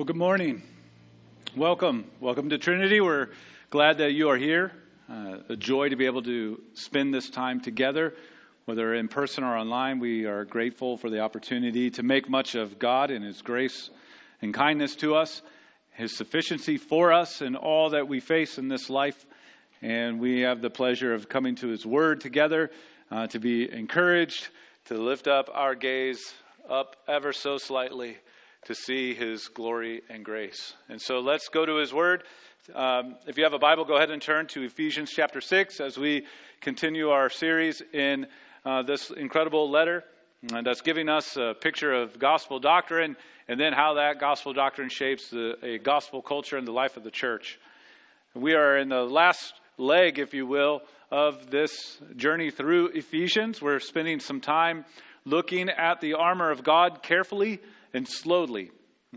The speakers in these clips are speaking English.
Well, good morning. Welcome. Welcome to Trinity. We're glad that you are here. Uh, a joy to be able to spend this time together, whether in person or online. We are grateful for the opportunity to make much of God and His grace and kindness to us, His sufficiency for us in all that we face in this life. And we have the pleasure of coming to His Word together uh, to be encouraged, to lift up our gaze up ever so slightly to see his glory and grace. And so let's go to his word. Um, if you have a Bible, go ahead and turn to Ephesians chapter 6 as we continue our series in uh, this incredible letter. And that's giving us a picture of gospel doctrine and then how that gospel doctrine shapes the, a gospel culture and the life of the church. We are in the last leg, if you will, of this journey through Ephesians. We're spending some time looking at the armor of God carefully and slowly.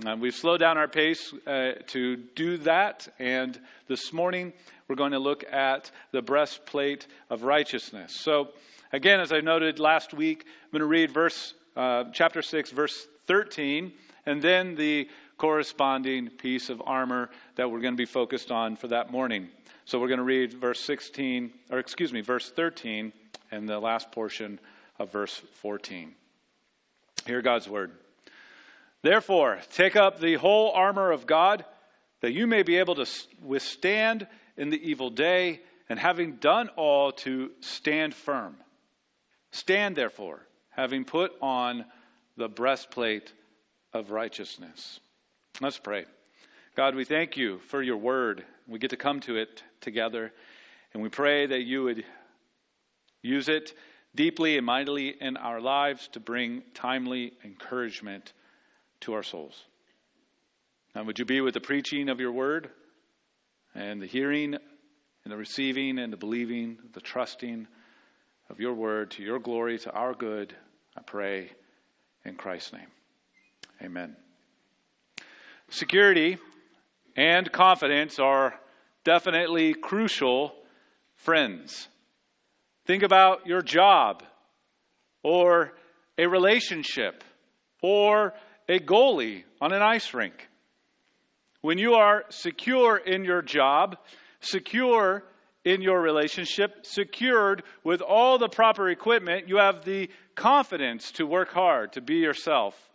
Uh, we've slowed down our pace uh, to do that, and this morning we're going to look at the breastplate of righteousness. So, again, as I noted last week, I'm going to read verse uh, chapter six, verse thirteen, and then the corresponding piece of armor that we're going to be focused on for that morning. So, we're going to read verse sixteen, or excuse me, verse thirteen, and the last portion of verse fourteen. Hear God's word. Therefore, take up the whole armor of God, that you may be able to withstand in the evil day, and having done all, to stand firm. Stand, therefore, having put on the breastplate of righteousness. Let's pray. God, we thank you for your word. We get to come to it together, and we pray that you would use it deeply and mightily in our lives to bring timely encouragement to our souls. Now, would you be with the preaching of your word and the hearing and the receiving and the believing, the trusting of your word to your glory, to our good, I pray in Christ's name. Amen. Security and confidence are definitely crucial friends. Think about your job or a relationship or a goalie on an ice rink. When you are secure in your job, secure in your relationship, secured with all the proper equipment, you have the confidence to work hard, to be yourself,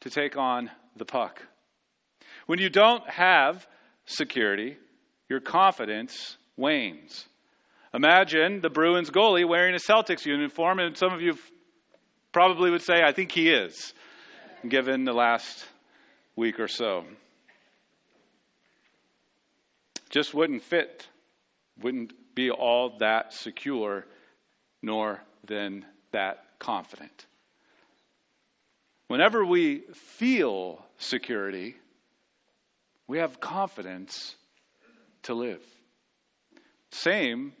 to take on the puck. When you don't have security, your confidence wanes. Imagine the Bruins goalie wearing a Celtics uniform, and some of you probably would say, I think he is given the last week or so. Just wouldn't fit, wouldn't be all that secure, nor then that confident. Whenever we feel security, we have confidence to live. Same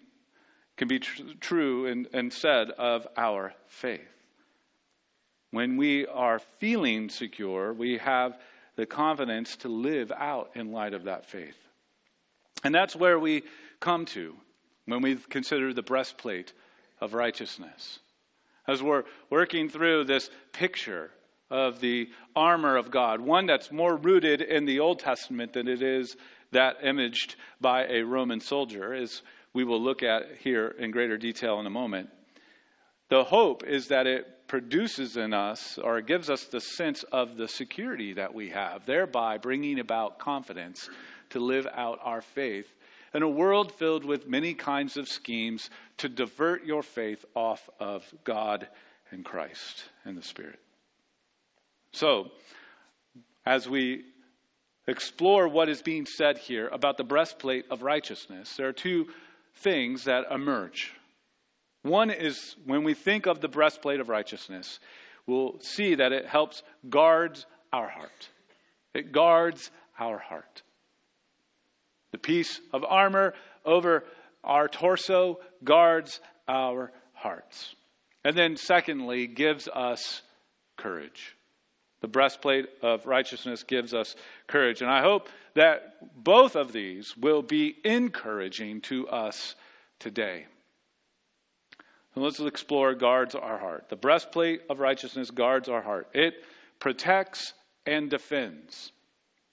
can be tr- true and, and said of our faith. When we are feeling secure, we have the confidence to live out in light of that faith. And that's where we come to when we consider the breastplate of righteousness. As we're working through this picture of the armor of God, one that's more rooted in the Old Testament than it is that imaged by a Roman soldier, as we will look at here in greater detail in a moment. The hope is that it produces in us or gives us the sense of the security that we have, thereby bringing about confidence to live out our faith in a world filled with many kinds of schemes to divert your faith off of God and Christ and the Spirit. So, as we explore what is being said here about the breastplate of righteousness, there are two things that emerge one is when we think of the breastplate of righteousness, we'll see that it helps guard our heart. It guards our heart. The piece of armor over our torso guards our hearts. And then, secondly, gives us courage. The breastplate of righteousness gives us courage. And I hope that both of these will be encouraging to us today. And let's explore guards our heart. The breastplate of righteousness guards our heart. It protects and defends.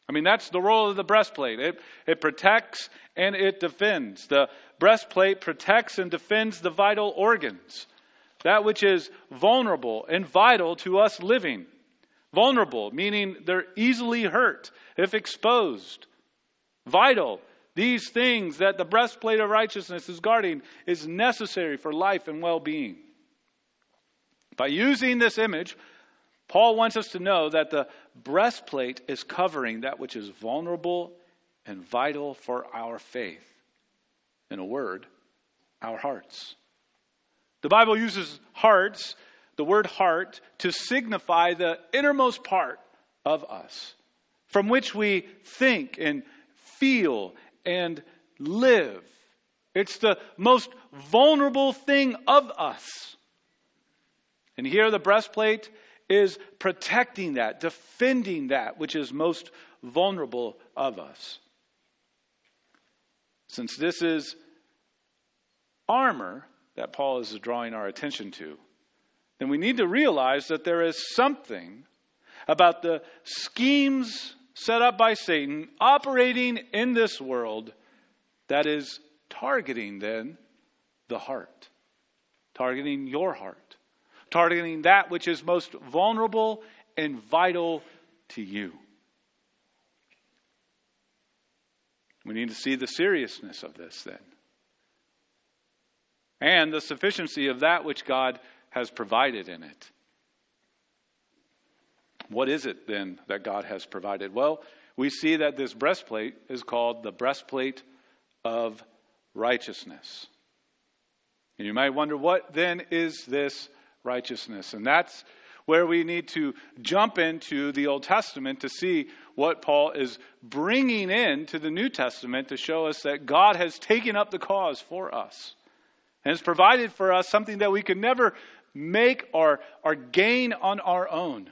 I mean, that's the role of the breastplate. It, it protects and it defends. The breastplate protects and defends the vital organs, that which is vulnerable and vital to us living. Vulnerable, meaning they're easily hurt if exposed. Vital, these things that the breastplate of righteousness is guarding is necessary for life and well being. By using this image, Paul wants us to know that the breastplate is covering that which is vulnerable and vital for our faith. In a word, our hearts. The Bible uses hearts, the word heart, to signify the innermost part of us, from which we think and feel and live. It's the most vulnerable thing of us. And here the breastplate is protecting that, defending that which is most vulnerable of us. Since this is armor that Paul is drawing our attention to, then we need to realize that there is something about the schemes set up by Satan operating in this world that is targeting then the heart, targeting your heart targeting that which is most vulnerable and vital to you. We need to see the seriousness of this then. And the sufficiency of that which God has provided in it. What is it then that God has provided? Well, we see that this breastplate is called the breastplate of righteousness. And you might wonder, what then is this righteousness. And that's where we need to jump into the Old Testament to see what Paul is bringing in to the New Testament to show us that God has taken up the cause for us and has provided for us something that we could never make or, or gain on our own.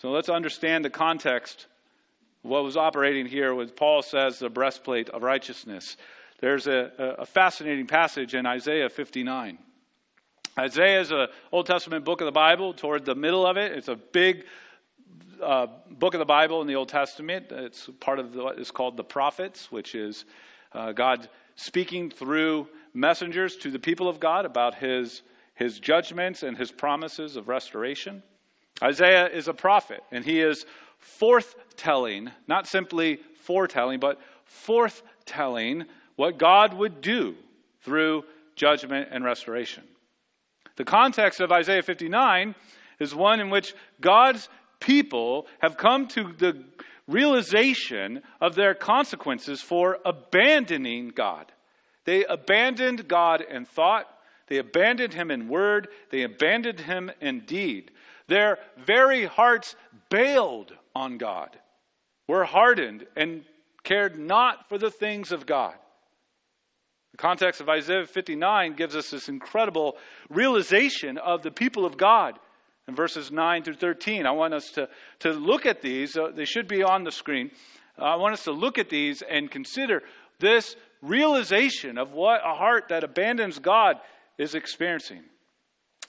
So let's understand the context what was operating here when Paul says the breastplate of righteousness. There's a, a fascinating passage in Isaiah 59. Isaiah is an Old Testament book of the Bible. Toward the middle of it, it's a big uh, book of the Bible in the Old Testament. It's part of what is called the prophets, which is uh, God speaking through messengers to the people of God about his, his judgments and his promises of restoration. Isaiah is a prophet, and he is forthtelling, not simply foretelling, but forthtelling what God would do through judgment and restoration. The context of Isaiah 59 is one in which God's people have come to the realization of their consequences for abandoning God. They abandoned God in thought, they abandoned Him in word, they abandoned Him in deed. Their very hearts bailed on God, were hardened, and cared not for the things of God. The context of Isaiah 59 gives us this incredible realization of the people of God in verses 9 through 13. I want us to, to look at these. Uh, they should be on the screen. Uh, I want us to look at these and consider this realization of what a heart that abandons God is experiencing.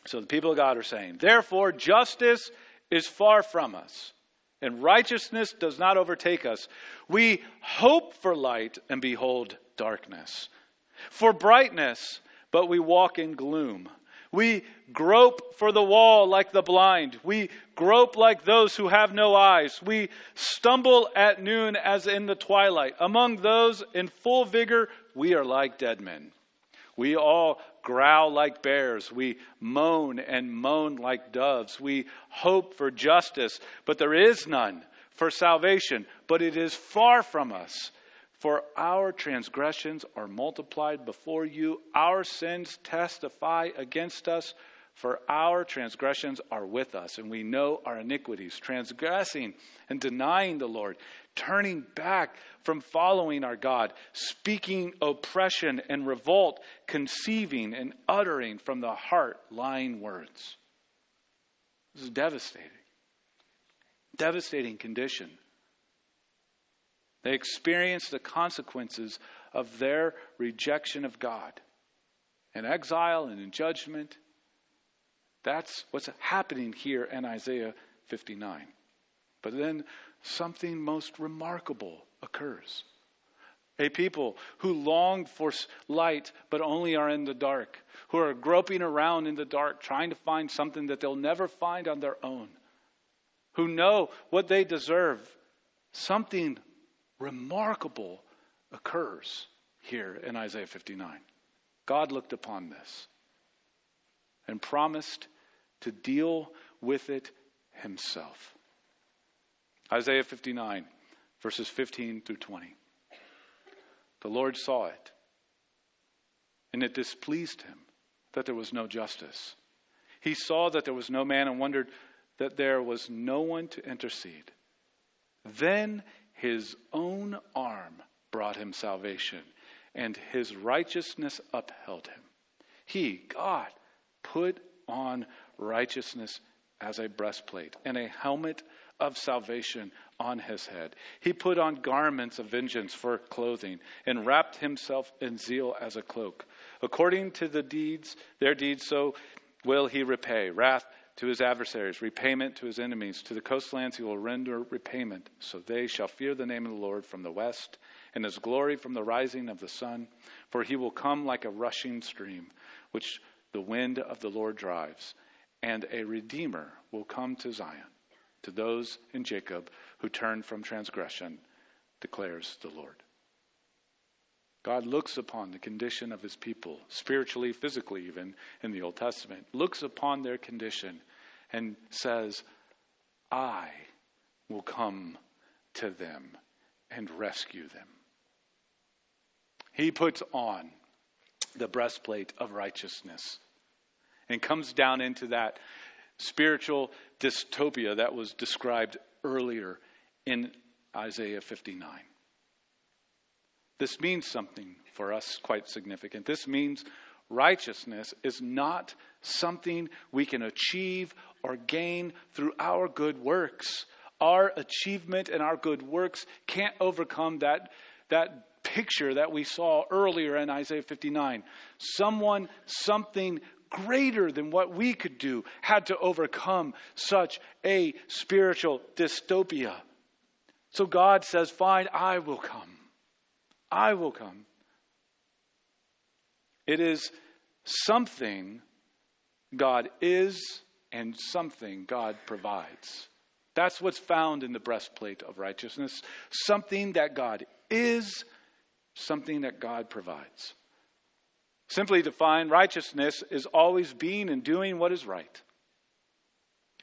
So the people of God are saying, Therefore, justice is far from us, and righteousness does not overtake us. We hope for light and behold darkness for brightness, but we walk in gloom. We grope for the wall like the blind. We grope like those who have no eyes. We stumble at noon as in the twilight. Among those in full vigor, we are like dead men. We all growl like bears. We moan and moan like doves. We hope for justice, but there is none. For salvation, but it is far from us. For our transgressions are multiplied before you, our sins testify against us, for our transgressions are with us, and we know our iniquities, transgressing and denying the Lord, turning back from following our God, speaking oppression and revolt, conceiving and uttering from the heart lying words. This is devastating. Devastating condition. They experience the consequences of their rejection of God. In exile and in judgment. That's what's happening here in Isaiah 59. But then something most remarkable occurs. A people who long for light but only are in the dark, who are groping around in the dark trying to find something that they'll never find on their own, who know what they deserve. Something remarkable occurs here in Isaiah 59. God looked upon this and promised to deal with it himself. Isaiah 59, verses 15 through 20. The Lord saw it, and it displeased him that there was no justice. He saw that there was no man and wondered that there was no one to intercede. Then his own arm brought him salvation, and his righteousness upheld him. He, God, put on righteousness as a breastplate and a helmet of salvation on his head. He put on garments of vengeance for clothing and wrapped himself in zeal as a cloak. According to the deeds, their deeds, so will he repay wrath to his adversaries, repayment to his enemies. To the coastlands he will render repayment. So they shall fear the name of the Lord from the west, and his glory from the rising of the sun. For he will come like a rushing stream, which the wind of the Lord drives, and a redeemer will come to Zion to those in Jacob who turn from transgression, declares the Lord. God looks upon the condition of his people, spiritually, physically, even in the Old Testament, looks upon their condition and says, I will come to them and rescue them. He puts on the breastplate of righteousness and comes down into that spiritual dystopia that was described earlier in Isaiah 59. This means something for us quite significant. This means righteousness is not something we can achieve or gain through our good works. Our achievement and our good works can't overcome that, that picture that we saw earlier in Isaiah 59. Someone, something greater than what we could do had to overcome such a spiritual dystopia. So God says, Fine, I will come. I will come. It is something God is and something God provides. That's what's found in the breastplate of righteousness. Something that God is, something that God provides. Simply defined, righteousness is always being and doing what is right.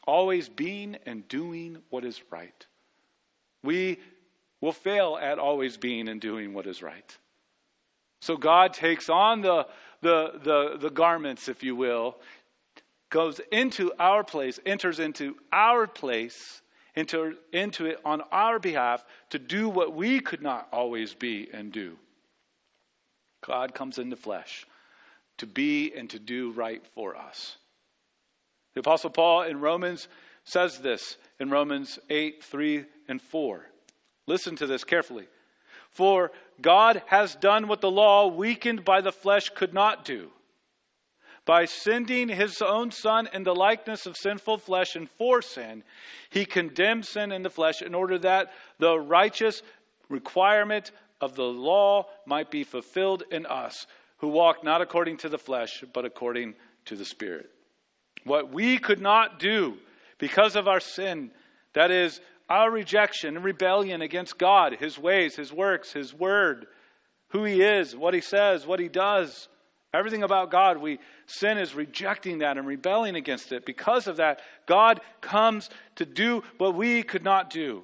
Always being and doing what is right. We will fail at always being and doing what is right. So God takes on the, the, the, the garments, if you will, goes into our place, enters into our place, into, into it on our behalf to do what we could not always be and do. God comes into flesh to be and to do right for us. The Apostle Paul in Romans says this in Romans 8 3 and 4. Listen to this carefully. For God has done what the law, weakened by the flesh, could not do. By sending his own Son in the likeness of sinful flesh and for sin, he condemned sin in the flesh in order that the righteous requirement of the law might be fulfilled in us who walk not according to the flesh, but according to the Spirit. What we could not do because of our sin, that is, our rejection and rebellion against God, His ways, His works, His word, who He is, what He says, what He does, everything about God, we sin is rejecting that and rebelling against it. Because of that, God comes to do what we could not do.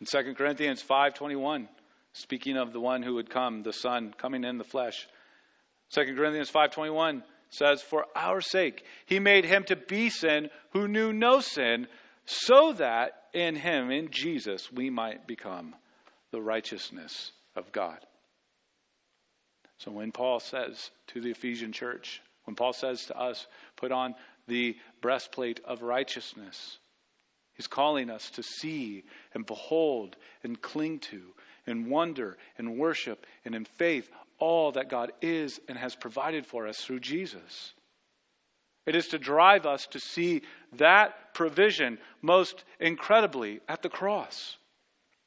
In 2 Corinthians 5:21, speaking of the one who would come, the Son coming in the flesh. 2 Corinthians 5:21 says, "For our sake he made him to be sin who knew no sin, so that in him, in Jesus, we might become the righteousness of God." So when Paul says to the Ephesian church, when Paul says to us, put on the breastplate of righteousness, he's calling us to see and behold and cling to in wonder and worship and in faith all that God is and has provided for us through Jesus. It is to drive us to see that provision most incredibly at the cross.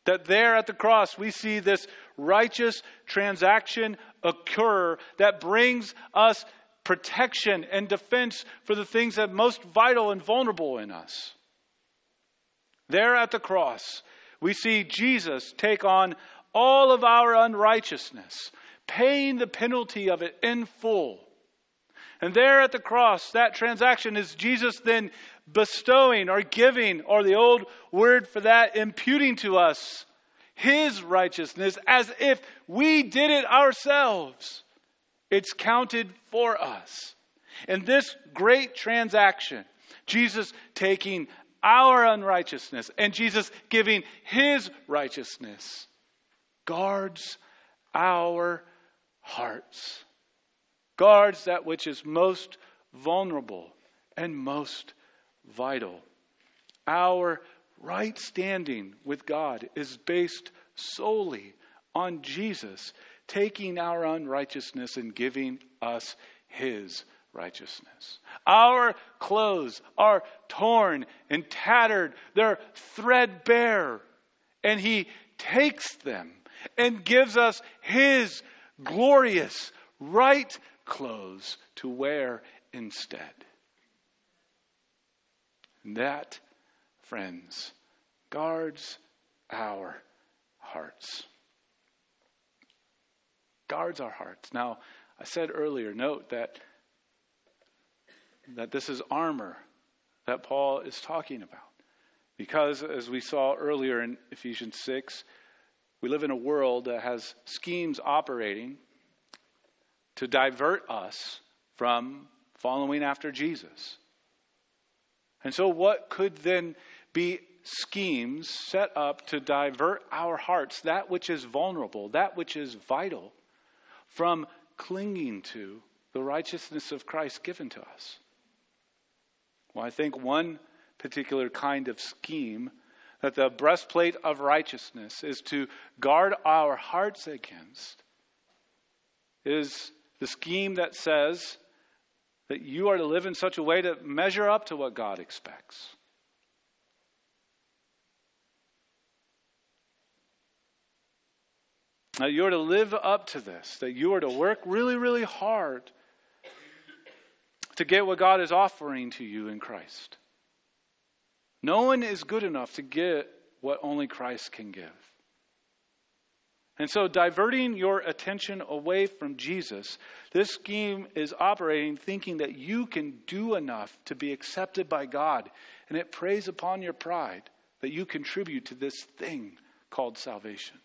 That there at the cross, we see this righteous transaction occur that brings us protection and defense for the things that are most vital and vulnerable in us. There at the cross, we see Jesus take on all of our unrighteousness, paying the penalty of it in full. And there at the cross, that transaction is Jesus then bestowing or giving, or the old word for that, imputing to us his righteousness as if we did it ourselves. It's counted for us. In this great transaction, Jesus taking our unrighteousness and Jesus giving his righteousness guards our hearts, guards that which is most vulnerable and most vital. Our right standing with God is based solely on Jesus taking our unrighteousness and giving us his righteousness. Our clothes are torn and tattered, they're threadbare, and he takes them and gives us his glorious right clothes to wear instead. And that, friends, guards our hearts. Guards our hearts. Now, I said earlier, note that, that this is armor that Paul is talking about. Because, as we saw earlier in Ephesians 6, we live in a world that has schemes operating to divert us from following after Jesus. And so, what could then be schemes set up to divert our hearts, that which is vulnerable, that which is vital, from clinging to the righteousness of Christ given to us? Well, I think one particular kind of scheme that the breastplate of righteousness is to guard our hearts against is the scheme that says that you are to live in such a way to measure up to what God expects. That you are to live up to this, that you are to work really, really hard to get what God is offering to you in Christ. No one is good enough to get what only Christ can give. And so, diverting your attention away from Jesus, this scheme is operating thinking that you can do enough to be accepted by God. And it preys upon your pride that you contribute to this thing called salvation.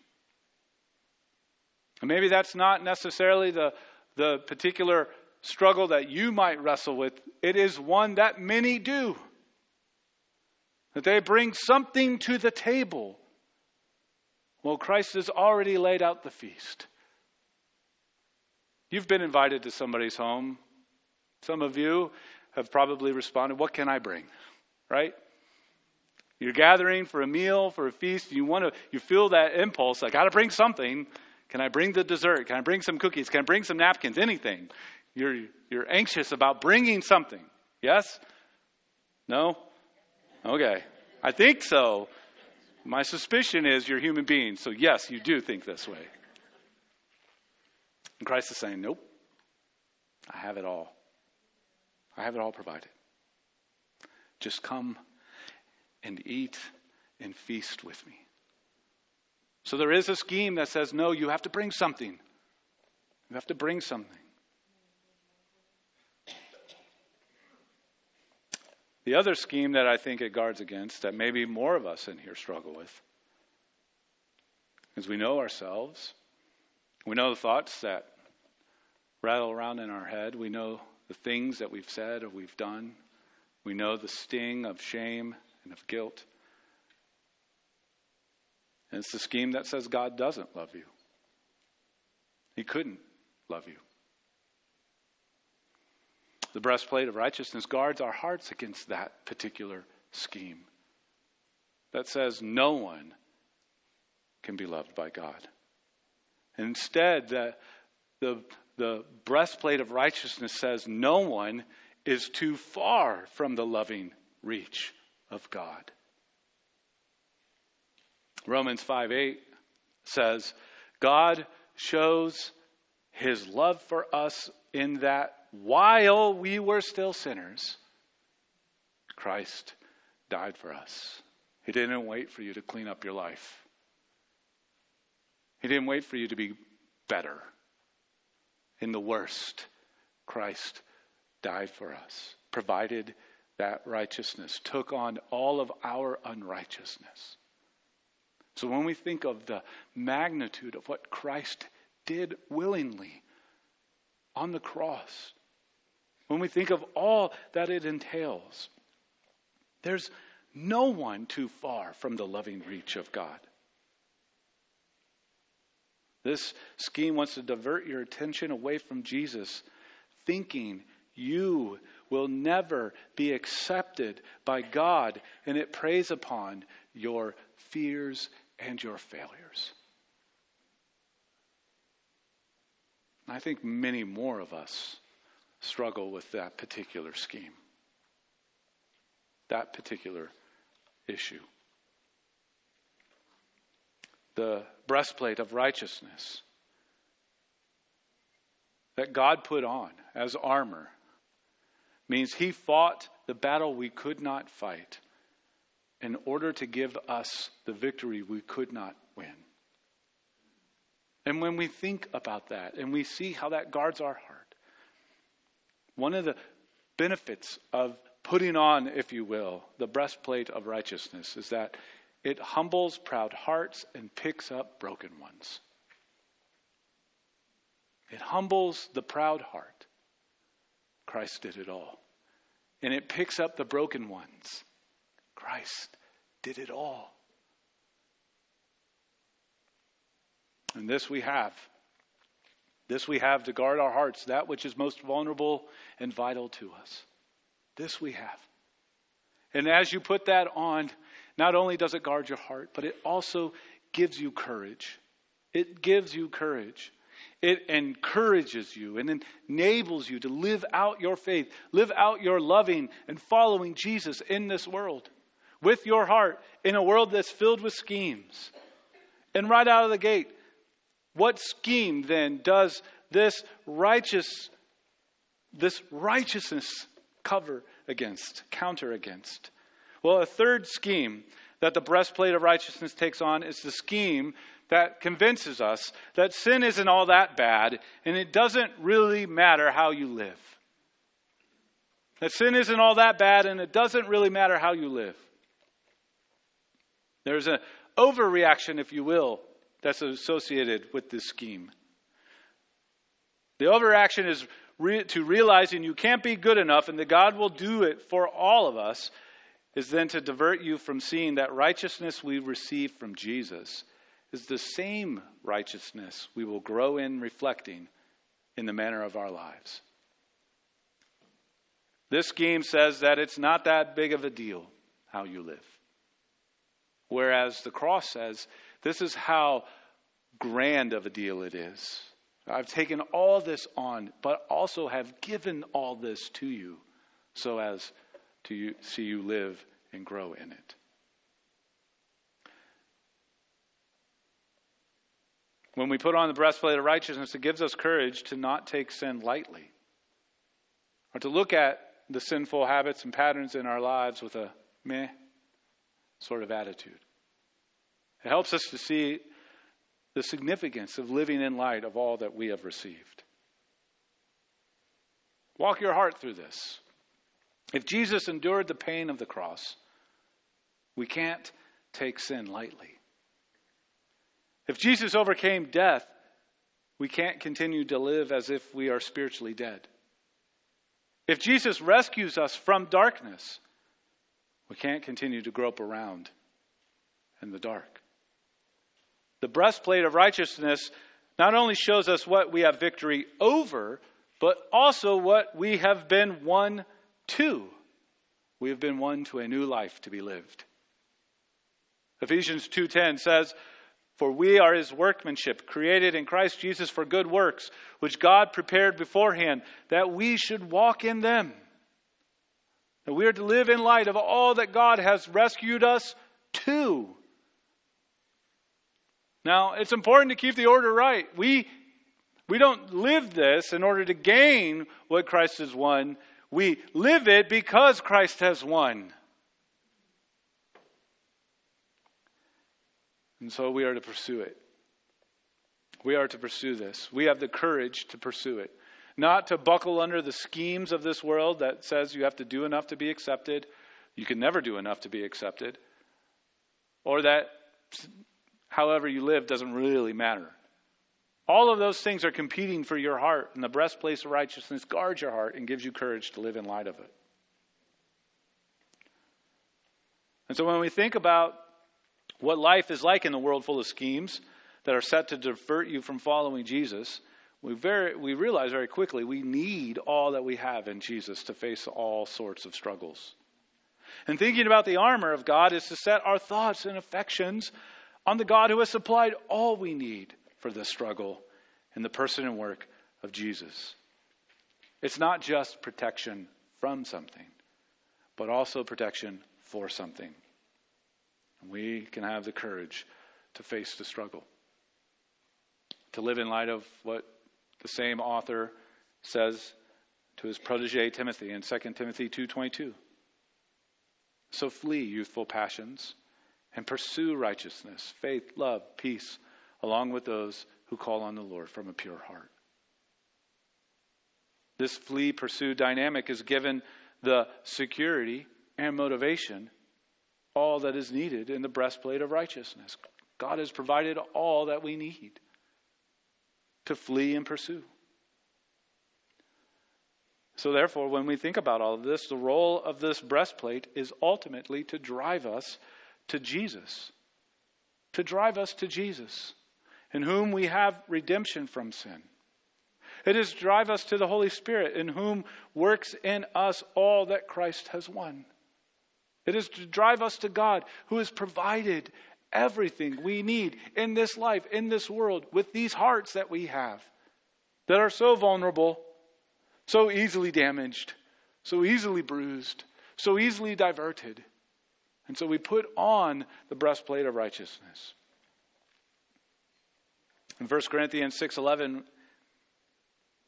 And maybe that's not necessarily the, the particular struggle that you might wrestle with, it is one that many do. That they bring something to the table well, Christ has already laid out the feast. You've been invited to somebody's home. Some of you have probably responded, What can I bring? Right? You're gathering for a meal, for a feast. You want to, you feel that impulse. I got to bring something. Can I bring the dessert? Can I bring some cookies? Can I bring some napkins? Anything. You're, you're anxious about bringing something. Yes? No? Okay. I think so. My suspicion is you're human beings, so yes, you do think this way. And Christ is saying, Nope, I have it all. I have it all provided. Just come and eat and feast with me. So there is a scheme that says, No, you have to bring something. You have to bring something. The other scheme that I think it guards against, that maybe more of us in here struggle with, is we know ourselves. We know the thoughts that rattle around in our head. We know the things that we've said or we've done. We know the sting of shame and of guilt. And it's the scheme that says God doesn't love you. He couldn't love you. The breastplate of righteousness guards our hearts against that particular scheme that says no one can be loved by God. instead, the, the, the breastplate of righteousness says no one is too far from the loving reach of God. Romans 5 8 says, God shows his love for us in that while we were still sinners, Christ died for us. He didn't wait for you to clean up your life. He didn't wait for you to be better. In the worst, Christ died for us, provided that righteousness, took on all of our unrighteousness. So when we think of the magnitude of what Christ did willingly on the cross, when we think of all that it entails, there's no one too far from the loving reach of God. This scheme wants to divert your attention away from Jesus, thinking you will never be accepted by God, and it preys upon your fears and your failures. I think many more of us struggle with that particular scheme, that particular issue. The breastplate of righteousness that God put on as armor means he fought the battle we could not fight in order to give us the victory we could not win. And when we think about that and we see how that guards our heart, one of the benefits of putting on, if you will, the breastplate of righteousness is that it humbles proud hearts and picks up broken ones. It humbles the proud heart. Christ did it all. And it picks up the broken ones. Christ did it all. And this we have. This we have to guard our hearts, that which is most vulnerable and vital to us. This we have. And as you put that on, not only does it guard your heart, but it also gives you courage. It gives you courage. It encourages you and enables you to live out your faith, live out your loving and following Jesus in this world with your heart in a world that's filled with schemes. And right out of the gate, what scheme then does this righteous this righteousness cover against, counter against? Well, a third scheme that the breastplate of righteousness takes on is the scheme that convinces us that sin isn't all that bad and it doesn't really matter how you live. That sin isn't all that bad and it doesn't really matter how you live. There's an overreaction, if you will, that's associated with this scheme. The overreaction is re- to realizing you can't be good enough and that God will do it for all of us, is then to divert you from seeing that righteousness we receive from Jesus is the same righteousness we will grow in reflecting in the manner of our lives. This scheme says that it's not that big of a deal how you live. Whereas the cross says, this is how grand of a deal it is. I've taken all this on, but also have given all this to you so as to see you live and grow in it. When we put on the breastplate of righteousness, it gives us courage to not take sin lightly or to look at the sinful habits and patterns in our lives with a meh sort of attitude. It helps us to see the significance of living in light of all that we have received. Walk your heart through this. If Jesus endured the pain of the cross, we can't take sin lightly. If Jesus overcame death, we can't continue to live as if we are spiritually dead. If Jesus rescues us from darkness, we can't continue to grope around in the dark. The breastplate of righteousness not only shows us what we have victory over, but also what we have been won to. We have been won to a new life to be lived. Ephesians 2:10 says, "For we are his workmanship, created in Christ Jesus for good works, which God prepared beforehand that we should walk in them." That we are to live in light of all that God has rescued us to. Now, it's important to keep the order right. We, we don't live this in order to gain what Christ has won. We live it because Christ has won. And so we are to pursue it. We are to pursue this. We have the courage to pursue it. Not to buckle under the schemes of this world that says you have to do enough to be accepted, you can never do enough to be accepted, or that however you live doesn't really matter. All of those things are competing for your heart, and the breastplate of righteousness guards your heart and gives you courage to live in light of it. And so when we think about what life is like in the world full of schemes that are set to divert you from following Jesus, we, very, we realize very quickly we need all that we have in Jesus to face all sorts of struggles. And thinking about the armor of God is to set our thoughts and affections on the God who has supplied all we need for this struggle in the person and work of Jesus. It's not just protection from something, but also protection for something. And we can have the courage to face the struggle, to live in light of what the same author says to his protege Timothy in 2 Timothy 2:22. So flee youthful passions and pursue righteousness, faith, love, peace, along with those who call on the Lord from a pure heart. This flee pursue dynamic is given the security and motivation, all that is needed in the breastplate of righteousness. God has provided all that we need to flee and pursue. So, therefore, when we think about all of this, the role of this breastplate is ultimately to drive us to Jesus. To drive us to Jesus, in whom we have redemption from sin. It is to drive us to the Holy Spirit, in whom works in us all that Christ has won. It is to drive us to God, who has provided everything we need in this life, in this world, with these hearts that we have that are so vulnerable, so easily damaged, so easily bruised, so easily diverted. And so we put on the breastplate of righteousness. In 1 Corinthians 6:11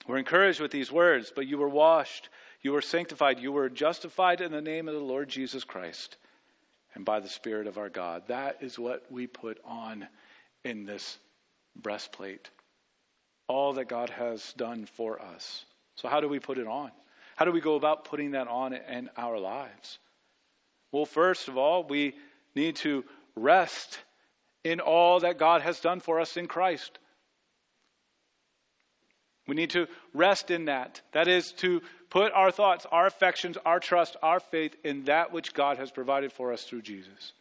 we're encouraged with these words, but you were washed, you were sanctified, you were justified in the name of the Lord Jesus Christ and by the Spirit of our God. That is what we put on in this breastplate. All that God has done for us. So, how do we put it on? How do we go about putting that on in our lives? Well, first of all, we need to rest in all that God has done for us in Christ. We need to rest in that. That is to put our thoughts, our affections, our trust, our faith in that which God has provided for us through Jesus.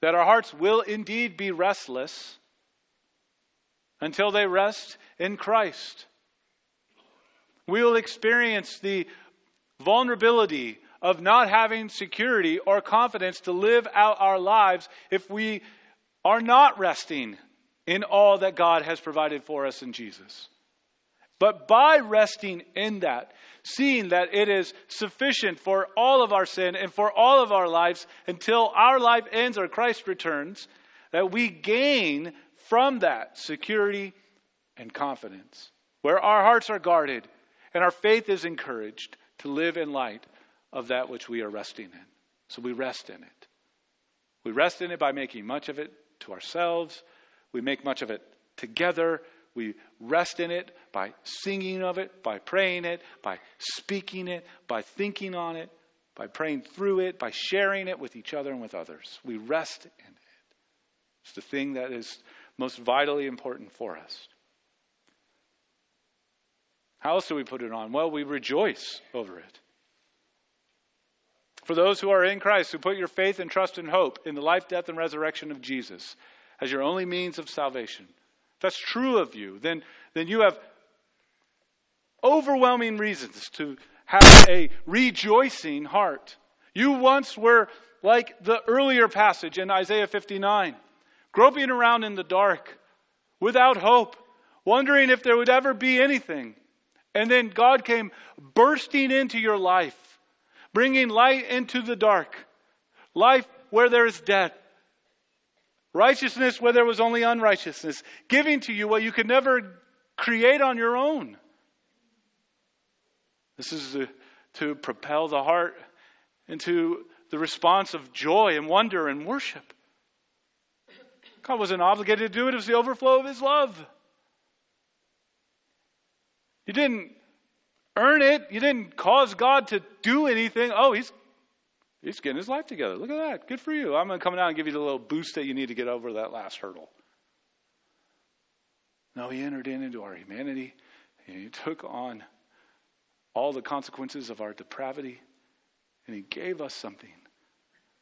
That our hearts will indeed be restless until they rest in Christ. We will experience the vulnerability of not having security or confidence to live out our lives if we are not resting in all that God has provided for us in Jesus. But by resting in that, seeing that it is sufficient for all of our sin and for all of our lives until our life ends or Christ returns, that we gain from that security and confidence, where our hearts are guarded and our faith is encouraged to live in light of that which we are resting in. So we rest in it. We rest in it by making much of it to ourselves. We make much of it together. We rest in it by singing of it, by praying it, by speaking it, by thinking on it, by praying through it, by sharing it with each other and with others. We rest in it. It's the thing that is most vitally important for us. How else do we put it on? Well, we rejoice over it. For those who are in Christ, who put your faith and trust and hope in the life, death, and resurrection of Jesus as your only means of salvation, if that's true of you, then, then you have overwhelming reasons to have a rejoicing heart. You once were like the earlier passage in Isaiah 59, groping around in the dark, without hope, wondering if there would ever be anything. And then God came bursting into your life bringing light into the dark, life where there is death, righteousness where there was only unrighteousness, giving to you what you could never create on your own. This is to, to propel the heart into the response of joy and wonder and worship. God wasn't obligated to do it, it was the overflow of His love. He didn't earn it, you didn't cause God to do anything. Oh, He's He's getting his life together. Look at that. Good for you. I'm going to come down and give you the little boost that you need to get over that last hurdle. No, he entered in into our humanity and he took on all the consequences of our depravity and he gave us something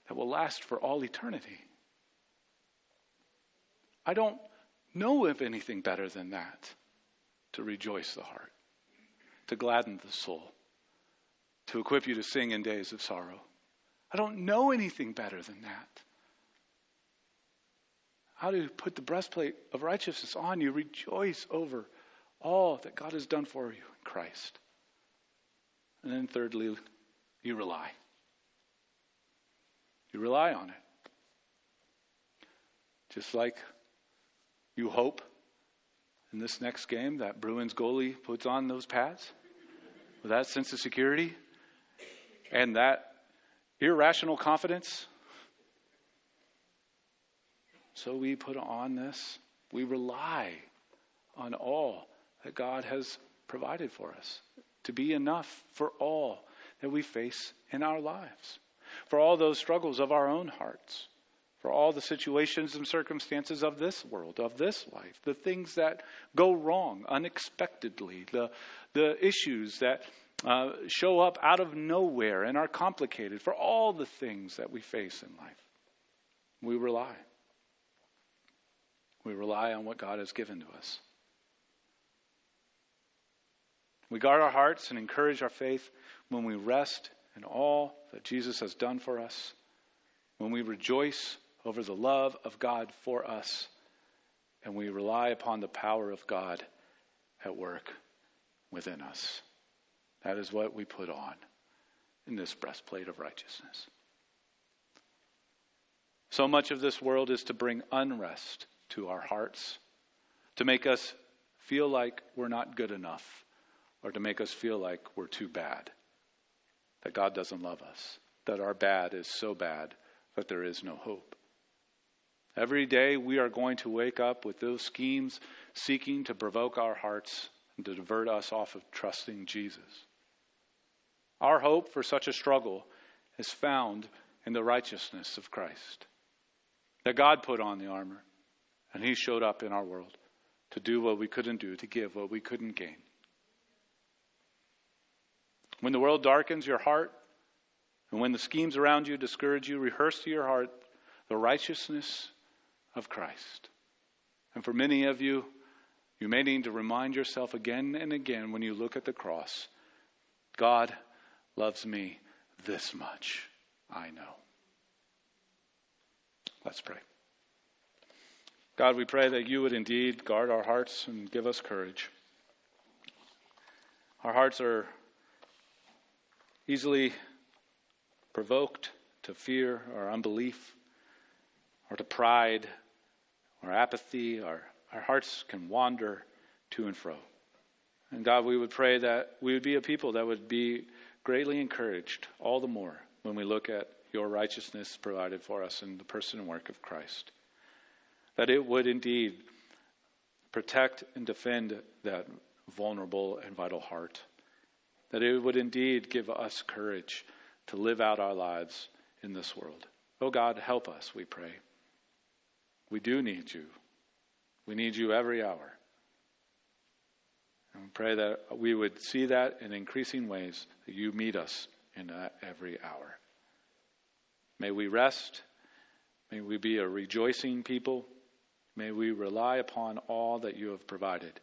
that will last for all eternity. I don't know of anything better than that to rejoice the heart, to gladden the soul, to equip you to sing in days of sorrow. I don't know anything better than that. How to put the breastplate of righteousness on you, rejoice over all that God has done for you in Christ. And then, thirdly, you rely. You rely on it. Just like you hope in this next game that Bruins goalie puts on those pads with that sense of security and that irrational confidence. So we put on this, we rely on all that God has provided for us to be enough for all that we face in our lives, for all those struggles of our own hearts, for all the situations and circumstances of this world, of this life, the things that go wrong unexpectedly, the, the issues that uh, show up out of nowhere and are complicated for all the things that we face in life. We rely. We rely on what God has given to us. We guard our hearts and encourage our faith when we rest in all that Jesus has done for us, when we rejoice over the love of God for us, and we rely upon the power of God at work within us. That is what we put on in this breastplate of righteousness. So much of this world is to bring unrest to our hearts, to make us feel like we're not good enough, or to make us feel like we're too bad, that God doesn't love us, that our bad is so bad that there is no hope. Every day we are going to wake up with those schemes seeking to provoke our hearts and to divert us off of trusting Jesus. Our hope for such a struggle is found in the righteousness of Christ. That God put on the armor, and He showed up in our world to do what we couldn't do, to give what we couldn't gain. When the world darkens your heart, and when the schemes around you discourage you, rehearse to your heart the righteousness of Christ. And for many of you, you may need to remind yourself again and again when you look at the cross God loves me this much, I know. Let's pray. God, we pray that you would indeed guard our hearts and give us courage. Our hearts are easily provoked to fear or unbelief or to pride or apathy. Our, our hearts can wander to and fro. And God, we would pray that we would be a people that would be greatly encouraged all the more when we look at your righteousness provided for us in the person and work of Christ. That it would indeed protect and defend that vulnerable and vital heart. That it would indeed give us courage to live out our lives in this world. Oh God, help us, we pray. We do need you. We need you every hour. And we pray that we would see that in increasing ways, that you meet us in every hour. May we rest. May we be a rejoicing people. May we rely upon all that you have provided.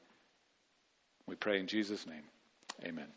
We pray in Jesus' name. Amen.